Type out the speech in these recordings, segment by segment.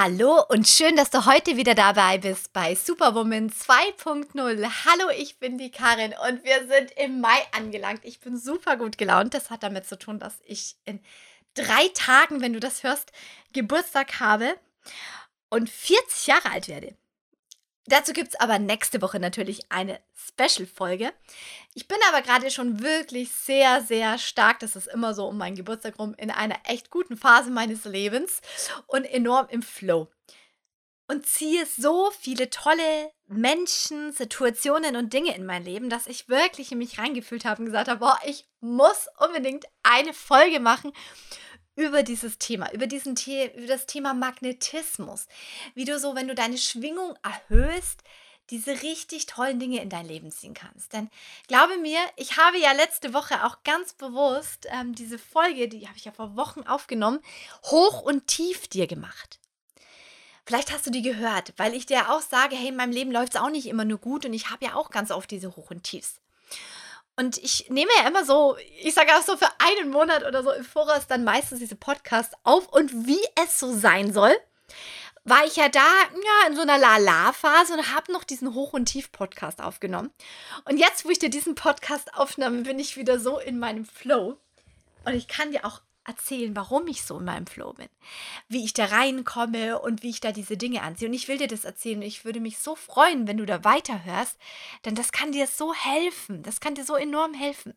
Hallo und schön, dass du heute wieder dabei bist bei Superwoman 2.0. Hallo, ich bin die Karin und wir sind im Mai angelangt. Ich bin super gut gelaunt. Das hat damit zu tun, dass ich in drei Tagen, wenn du das hörst, Geburtstag habe und 40 Jahre alt werde. Dazu gibt es aber nächste Woche natürlich eine Special-Folge. Ich bin aber gerade schon wirklich sehr, sehr stark, das ist immer so um meinen Geburtstag rum, in einer echt guten Phase meines Lebens und enorm im Flow. Und ziehe so viele tolle Menschen, Situationen und Dinge in mein Leben, dass ich wirklich in mich reingefühlt habe und gesagt habe, boah, ich muss unbedingt eine Folge machen über dieses Thema, über, diesen The über das Thema Magnetismus. Wie du so, wenn du deine Schwingung erhöhst, diese richtig tollen Dinge in dein Leben ziehen kannst. Denn glaube mir, ich habe ja letzte Woche auch ganz bewusst ähm, diese Folge, die habe ich ja vor Wochen aufgenommen, hoch und tief dir gemacht. Vielleicht hast du die gehört, weil ich dir auch sage, hey, in meinem Leben läuft es auch nicht immer nur gut und ich habe ja auch ganz oft diese Hoch und Tiefs. Und ich nehme ja immer so, ich sage auch so für einen Monat oder so im Voraus dann meistens diese Podcasts auf und wie es so sein soll, war ich ja da ja, in so einer La-La-Phase und habe noch diesen Hoch- und Tief-Podcast aufgenommen. Und jetzt, wo ich dir diesen Podcast aufnehme, bin ich wieder so in meinem Flow. Und ich kann dir auch erzählen, warum ich so in meinem Flow bin, wie ich da reinkomme und wie ich da diese Dinge anziehe. Und ich will dir das erzählen. Ich würde mich so freuen, wenn du da weiterhörst, denn das kann dir so helfen. Das kann dir so enorm helfen.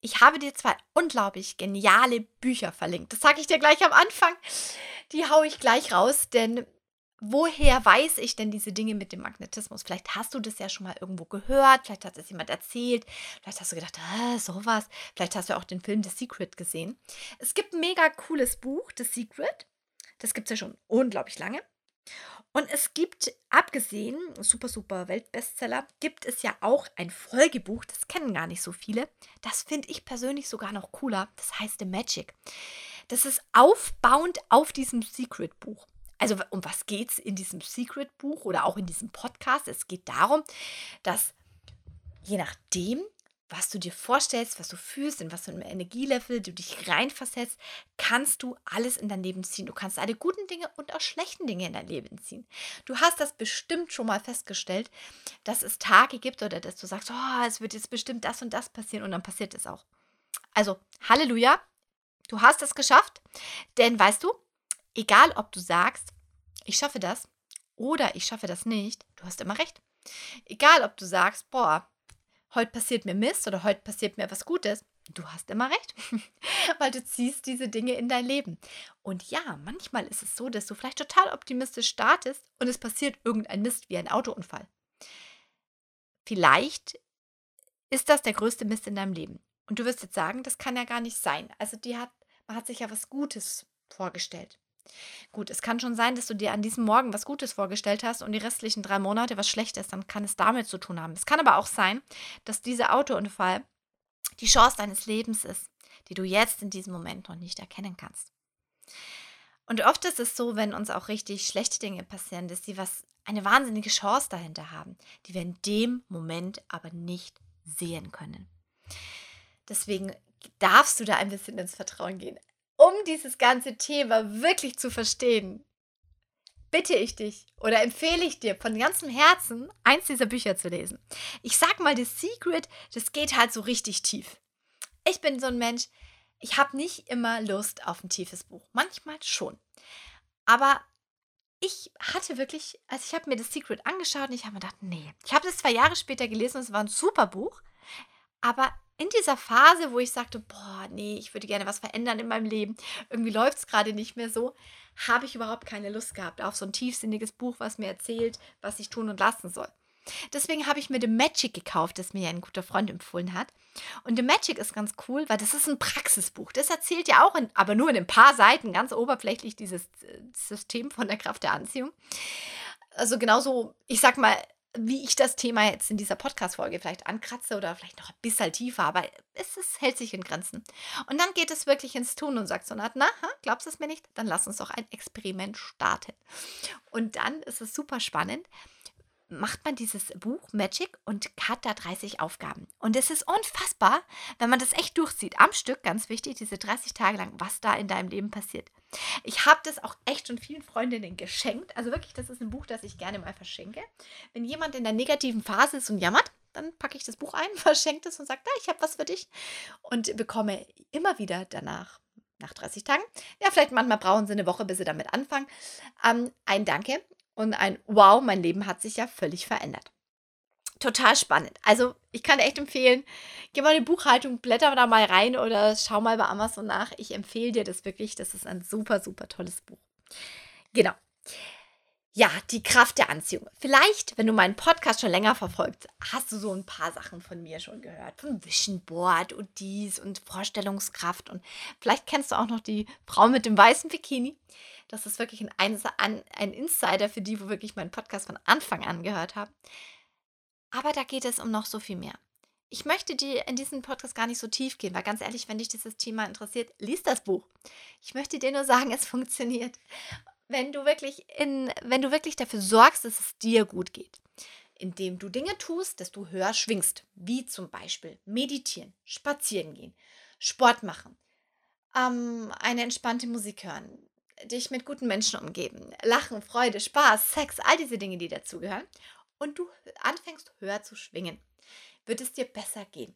Ich habe dir zwei unglaublich geniale Bücher verlinkt. Das sage ich dir gleich am Anfang. Die haue ich gleich raus, denn woher weiß ich denn diese Dinge mit dem Magnetismus? Vielleicht hast du das ja schon mal irgendwo gehört, vielleicht hat es jemand erzählt, vielleicht hast du gedacht, ah, sowas, vielleicht hast du auch den Film The Secret gesehen. Es gibt ein mega cooles Buch, The Secret. Das gibt es ja schon unglaublich lange. Und es gibt, abgesehen, super, super Weltbestseller, gibt es ja auch ein Folgebuch, das kennen gar nicht so viele. Das finde ich persönlich sogar noch cooler. Das heißt The Magic. Das ist aufbauend auf diesem Secret-Buch. Also um was geht es in diesem Secret-Buch oder auch in diesem Podcast? Es geht darum, dass je nachdem, was du dir vorstellst, was du fühlst, in was für einem Energielevel du dich reinversetzt, kannst du alles in dein Leben ziehen. Du kannst alle guten Dinge und auch schlechten Dinge in dein Leben ziehen. Du hast das bestimmt schon mal festgestellt, dass es Tage gibt oder dass du sagst, oh, es wird jetzt bestimmt das und das passieren und dann passiert es auch. Also, Halleluja, du hast es geschafft, denn weißt du, egal ob du sagst, ich schaffe das oder ich schaffe das nicht, du hast immer recht. Egal, ob du sagst, boah, heute passiert mir Mist oder heute passiert mir was Gutes, du hast immer recht, weil du ziehst diese Dinge in dein Leben. Und ja, manchmal ist es so, dass du vielleicht total optimistisch startest und es passiert irgendein Mist wie ein Autounfall. Vielleicht ist das der größte Mist in deinem Leben. Und du wirst jetzt sagen, das kann ja gar nicht sein. Also die hat, man hat sich ja was Gutes vorgestellt. Gut, es kann schon sein, dass du dir an diesem Morgen was Gutes vorgestellt hast und die restlichen drei Monate was Schlechtes, dann kann es damit zu tun haben. Es kann aber auch sein, dass dieser Autounfall die Chance deines Lebens ist, die du jetzt in diesem Moment noch nicht erkennen kannst. Und oft ist es so, wenn uns auch richtig schlechte Dinge passieren, dass sie was, eine wahnsinnige Chance dahinter haben, die wir in dem Moment aber nicht sehen können. Deswegen darfst du da ein bisschen ins Vertrauen gehen um dieses ganze Thema wirklich zu verstehen, bitte ich dich oder empfehle ich dir von ganzem Herzen, eins dieser Bücher zu lesen. Ich sag mal, The Secret, das geht halt so richtig tief. Ich bin so ein Mensch, ich habe nicht immer Lust auf ein tiefes Buch. Manchmal schon. Aber ich hatte wirklich, also ich habe mir The Secret angeschaut und ich habe mir gedacht, nee. Ich habe das zwei Jahre später gelesen und es war ein super Buch. Aber in dieser Phase, wo ich sagte, boah, nee, ich würde gerne was verändern in meinem Leben, irgendwie läuft es gerade nicht mehr so, habe ich überhaupt keine Lust gehabt auf so ein tiefsinniges Buch, was mir erzählt, was ich tun und lassen soll. Deswegen habe ich mir The Magic gekauft, das mir ein guter Freund empfohlen hat. Und The Magic ist ganz cool, weil das ist ein Praxisbuch. Das erzählt ja auch, in, aber nur in ein paar Seiten, ganz oberflächlich, dieses äh, System von der Kraft der Anziehung. Also genauso, ich sag mal, wie ich das Thema jetzt in dieser Podcast-Folge vielleicht ankratze oder vielleicht noch ein bisschen tiefer, aber es, es, hält sich in Grenzen. Und dann geht es wirklich ins Tun und sagt so, na, glaubst du es mir nicht? Dann lass uns doch ein Experiment starten. Und dann ist es super spannend. Macht man dieses Buch Magic und hat da 30 Aufgaben. Und es ist unfassbar, wenn man das echt durchzieht. Am Stück, ganz wichtig, diese 30 Tage lang, was da in deinem Leben passiert. Ich habe das auch echt schon vielen Freundinnen geschenkt. Also wirklich, das ist ein Buch, das ich gerne mal verschenke. Wenn jemand in der negativen Phase ist und jammert, dann packe ich das Buch ein, verschenke es und sage, da, ich habe was für dich. Und bekomme immer wieder danach, nach 30 Tagen, ja, vielleicht manchmal brauchen sie eine Woche, bis sie damit anfangen, ähm, ein Danke und ein Wow, mein Leben hat sich ja völlig verändert. Total spannend. Also, ich kann echt empfehlen, geh mal in die Buchhaltung, blätter da mal rein oder schau mal bei Amazon nach. Ich empfehle dir das wirklich. Das ist ein super, super tolles Buch. Genau. Ja, die Kraft der Anziehung. Vielleicht, wenn du meinen Podcast schon länger verfolgst, hast du so ein paar Sachen von mir schon gehört. Vom Vision Board und dies und Vorstellungskraft. Und vielleicht kennst du auch noch die Frau mit dem weißen Bikini. Das ist wirklich ein, ein Insider für die, wo wirklich meinen Podcast von Anfang an gehört haben. Aber da geht es um noch so viel mehr. Ich möchte dir in diesem Podcast gar nicht so tief gehen, weil ganz ehrlich, wenn dich dieses Thema interessiert, lies das Buch. Ich möchte dir nur sagen, es funktioniert wenn du wirklich in, wenn du wirklich dafür sorgst, dass es dir gut geht, indem du Dinge tust, dass du höher schwingst, wie zum Beispiel meditieren, spazieren gehen, Sport machen, ähm, eine entspannte Musik hören, dich mit guten Menschen umgeben, Lachen, Freude, Spaß, Sex, all diese Dinge, die dazugehören, und du anfängst höher zu schwingen, wird es dir besser gehen.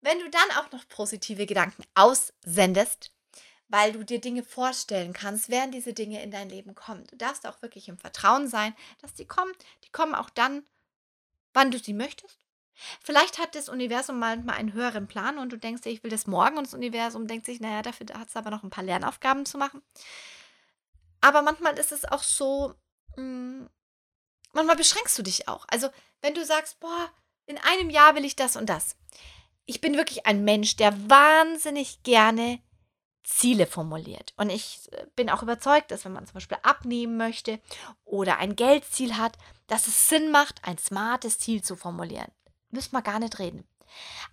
Wenn du dann auch noch positive Gedanken aussendest, weil du dir Dinge vorstellen kannst, während diese Dinge in dein Leben kommen. Du darfst auch wirklich im Vertrauen sein, dass die kommen. Die kommen auch dann, wann du sie möchtest. Vielleicht hat das Universum manchmal einen höheren Plan und du denkst dir, ich will das morgen und das Universum denkt sich, naja, dafür hat es aber noch ein paar Lernaufgaben zu machen. Aber manchmal ist es auch so, mh, hm, manchmal beschränkst du dich auch. Also wenn du sagst, boah, in einem Jahr will ich das und das. Ich bin wirklich ein Mensch, der wahnsinnig gerne Ziele formuliert. Und ich äh, bin auch überzeugt, dass wenn man zum Beispiel abnehmen möchte oder ein Geldziel hat, dass es Sinn macht, ein smartes Ziel zu formulieren. Müssen wir gar nicht reden.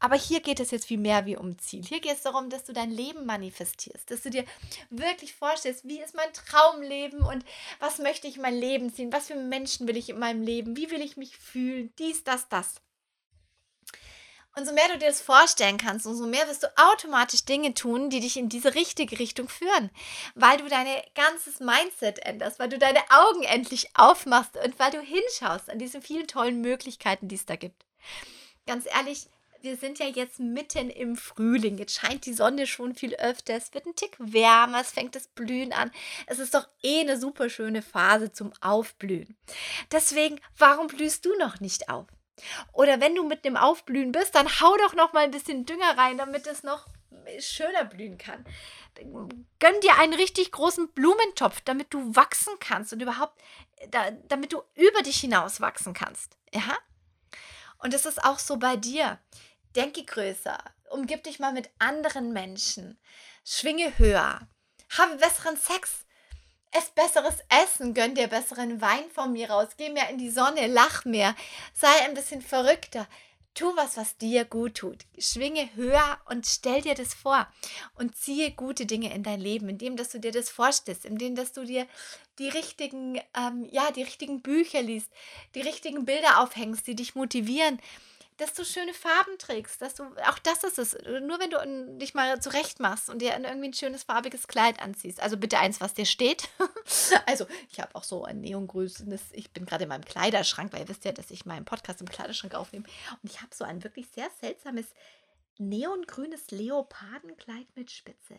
Aber hier geht es jetzt viel mehr wie um Ziel. Hier geht es darum, dass du dein Leben manifestierst, dass du dir wirklich vorstellst, wie ist mein Traumleben und was möchte ich in mein Leben ziehen, was für Menschen will ich in meinem Leben, wie will ich mich fühlen, dies, das, das. Und so mehr du dir das vorstellen kannst, umso mehr wirst du automatisch Dinge tun, die dich in diese richtige Richtung führen. Weil du dein ganzes Mindset änderst, weil du deine Augen endlich aufmachst und weil du hinschaust an diese vielen tollen Möglichkeiten, die es da gibt. Ganz ehrlich, wir sind ja jetzt mitten im Frühling. Jetzt scheint die Sonne schon viel öfter. Es wird ein Tick wärmer. Es fängt das Blühen an. Es ist doch eh eine super schöne Phase zum Aufblühen. Deswegen, warum blühst du noch nicht auf? Oder wenn du mit dem Aufblühen bist, dann hau doch noch mal ein bisschen Dünger rein, damit es noch schöner blühen kann. Gönn dir einen richtig großen Blumentopf, damit du wachsen kannst und überhaupt, da, damit du über dich hinaus wachsen kannst. Ja? Und es ist auch so bei dir. Denke größer, umgib dich mal mit anderen Menschen, schwinge höher, habe besseren Sex, ess besseres Essen, gönn dir besseren Wein von mir raus, geh mehr in die Sonne, lach mehr, sei ein bisschen verrückter. Tu was, was dir gut tut. Schwinge höher und stell dir das vor. Und ziehe gute Dinge in dein Leben, indem dass du dir das vorstellst, indem dass du dir die richtigen, ähm, ja, die richtigen Bücher liest, die richtigen Bilder aufhängst, die dich motivieren dass du schöne Farben trägst, dass du, auch das ist es, nur wenn du dich mal zurecht machst und dir irgendwie ein schönes farbiges Kleid anziehst. Also bitte eins, was dir steht. also ich habe auch so ein neongrünes, ich bin gerade in meinem Kleiderschrank, weil ihr wisst ja, dass ich meinen Podcast im Kleiderschrank aufnehme. Und ich habe so ein wirklich sehr seltsames neongrünes Leopardenkleid mit Spitze.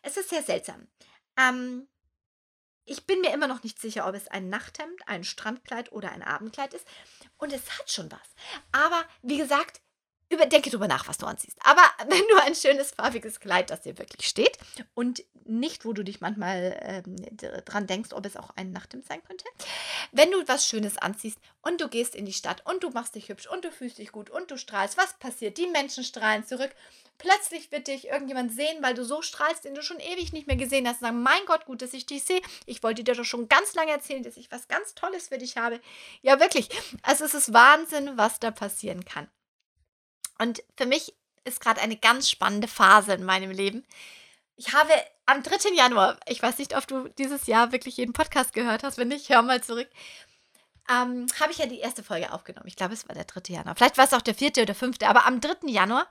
Es ist sehr seltsam. Ähm, ich bin mir immer noch nicht sicher, ob es ein Nachthemd, ein Strandkleid oder ein Abendkleid ist. Und es hat schon was. Aber wie gesagt, überdenke drüber nach, was du anziehst. Aber wenn du ein schönes farbiges Kleid, das dir wirklich steht und nicht, wo du dich manchmal ähm, dran denkst, ob es auch ein Nachthemd sein könnte, wenn du was Schönes anziehst und du gehst in die Stadt und du machst dich hübsch und du fühlst dich gut und du strahlst, was passiert? Die Menschen strahlen zurück. Plötzlich wird dich irgendjemand sehen, weil du so strahlst, den du schon ewig nicht mehr gesehen hast, und sagen, mein Gott, gut, dass ich dich sehe. Ich wollte dir doch schon ganz lange erzählen, dass ich was ganz Tolles für dich habe. Ja, wirklich. Also es ist Wahnsinn, was da passieren kann. Und für mich ist gerade eine ganz spannende Phase in meinem Leben. Ich habe am 3. Januar, ich weiß nicht, ob du dieses Jahr wirklich jeden Podcast gehört hast, wenn nicht, hör mal zurück. ähm, habe ich ja die erste Folge aufgenommen. Ich glaube, es war der 3. Januar. Vielleicht war es auch der 4. oder 5. Aber am 3. Januar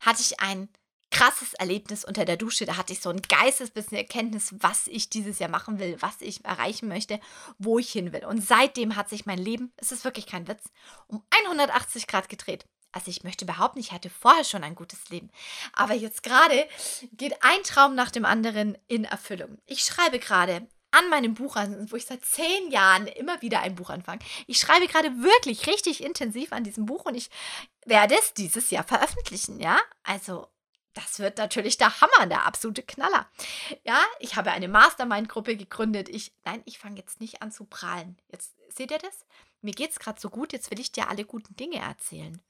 hatte ich ein krasses Erlebnis unter der Dusche. Da hatte ich so ein geistesbissen Erkenntnis, was ich dieses Jahr machen will, was ich erreichen möchte, wo ich hin will. Und seitdem hat sich mein Leben, es ist wirklich kein Witz, um 180 Grad gedreht. Also ich möchte behaupten, ich hatte vorher schon ein gutes Leben. Aber jetzt gerade geht ein Traum nach dem anderen in Erfüllung. Ich schreibe gerade an meinem Buch wo ich seit zehn Jahren immer wieder ein Buch anfange. Ich schreibe gerade wirklich richtig intensiv an diesem Buch und ich werde es dieses Jahr veröffentlichen, ja? Also das wird natürlich der Hammer, der absolute Knaller. Ja, ich habe eine Mastermind-Gruppe gegründet. Ich, nein, ich fange jetzt nicht an zu prahlen. Jetzt seht ihr das? Mir geht es gerade so gut, jetzt will ich dir alle guten Dinge erzählen.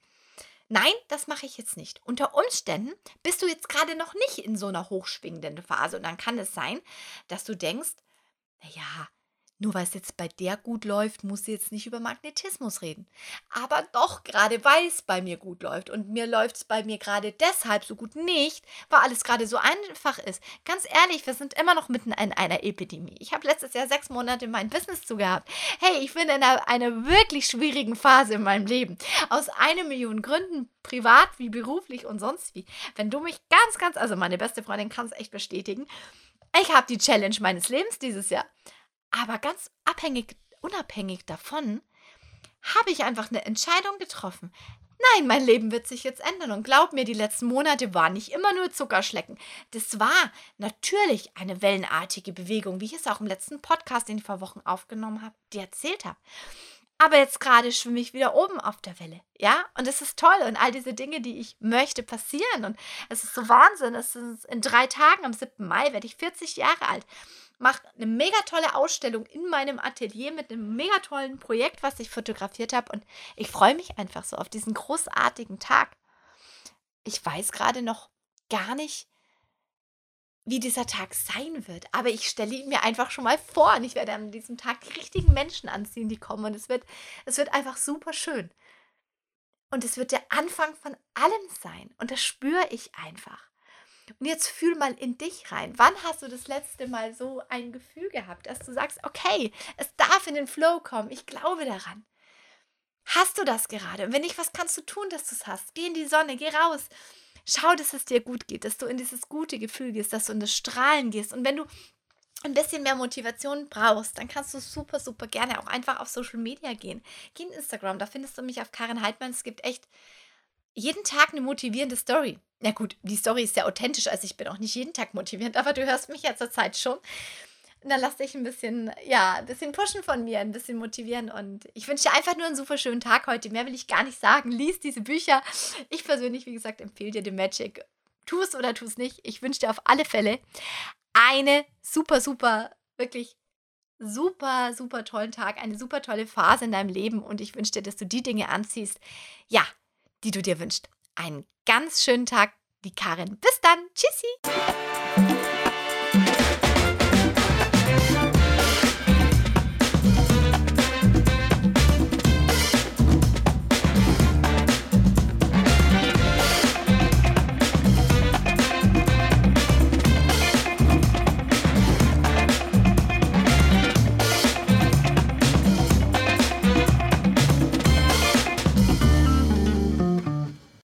Nein, das mache ich jetzt nicht. Unter Umständen bist du jetzt gerade noch nicht in so einer hochschwingenden Phase und dann kann es sein, dass du denkst, naja, nur weil es jetzt bei der gut läuft, muss sie jetzt nicht über Magnetismus reden. Aber doch, gerade weil es bei mir gut läuft und mir läuft es bei mir gerade deshalb so gut nicht, weil alles gerade so einfach ist. Ganz ehrlich, wir sind immer noch mitten in einer Epidemie. Ich habe letztes Jahr sechs Monate mein Business zugehabt. Hey, ich bin in einer, einer wirklich schwierigen Phase in meinem Leben. Aus einer Million Gründen, privat wie beruflich und sonst wie. Wenn du mich ganz, ganz, also meine beste Freundin kann es echt bestätigen, ich habe die Challenge meines Lebens dieses Jahr. Aber ganz abhängig, unabhängig davon, habe ich einfach eine Entscheidung getroffen. Nein, mein Leben wird sich jetzt ändern. Und glaub mir, die letzten Monate waren nicht immer nur Zuckerschlecken. Das war natürlich eine wellenartige Bewegung, wie ich es auch im letzten Podcast, den ich vor Wochen aufgenommen habe, dir erzählt habe. Aber jetzt gerade schwimme ich wieder oben auf der Welle. Ja, und es ist toll. Und all diese Dinge, die ich möchte, passieren. Und es ist so Wahnsinn. Es ist in drei Tagen, am 7. Mai, werde ich 40 Jahre alt mache eine mega tolle Ausstellung in meinem Atelier mit einem mega tollen Projekt, was ich fotografiert habe. Und ich freue mich einfach so auf diesen großartigen Tag. Ich weiß gerade noch gar nicht, wie dieser Tag sein wird. Aber ich stelle ihn mir einfach schon mal vor. Und ich werde an diesem Tag die richtigen Menschen anziehen, die kommen. Und es wird, es wird einfach super schön. Und es wird der Anfang von allem sein. Und das spüre ich einfach. Und jetzt fühl mal in dich rein. Wann hast du das letzte Mal so ein Gefühl gehabt, dass du sagst, okay, es darf in den Flow kommen, ich glaube daran. Hast du das gerade? Und wenn nicht, was kannst du tun, dass du es hast? Geh in die Sonne, geh raus. Schau, dass es dir gut geht, dass du in dieses gute Gefühl gehst, dass du in das Strahlen gehst. Und wenn du ein bisschen mehr Motivation brauchst, dann kannst du super, super gerne auch einfach auf Social Media gehen. Geh in Instagram, da findest du mich auf Karin Heidmann. Es gibt echt jeden Tag eine motivierende Story. Na gut, die Story ist sehr authentisch, also ich bin auch nicht jeden Tag motivierend, aber du hörst mich ja zurzeit schon. Dann lass dich ein bisschen, ja, ein bisschen pushen von mir, ein bisschen motivieren. Und ich wünsche dir einfach nur einen super schönen Tag heute. Mehr will ich gar nicht sagen. Lies diese Bücher. Ich persönlich, wie gesagt, empfehle dir The Magic. Tu es oder tu es nicht. Ich wünsche dir auf alle Fälle eine super, super, wirklich super, super tollen Tag, eine super tolle Phase in deinem Leben. Und ich wünsche dir, dass du die Dinge anziehst, ja, die du dir wünschst. Einen ganz schönen Tag, die Karin. Bis dann. Tschüssi.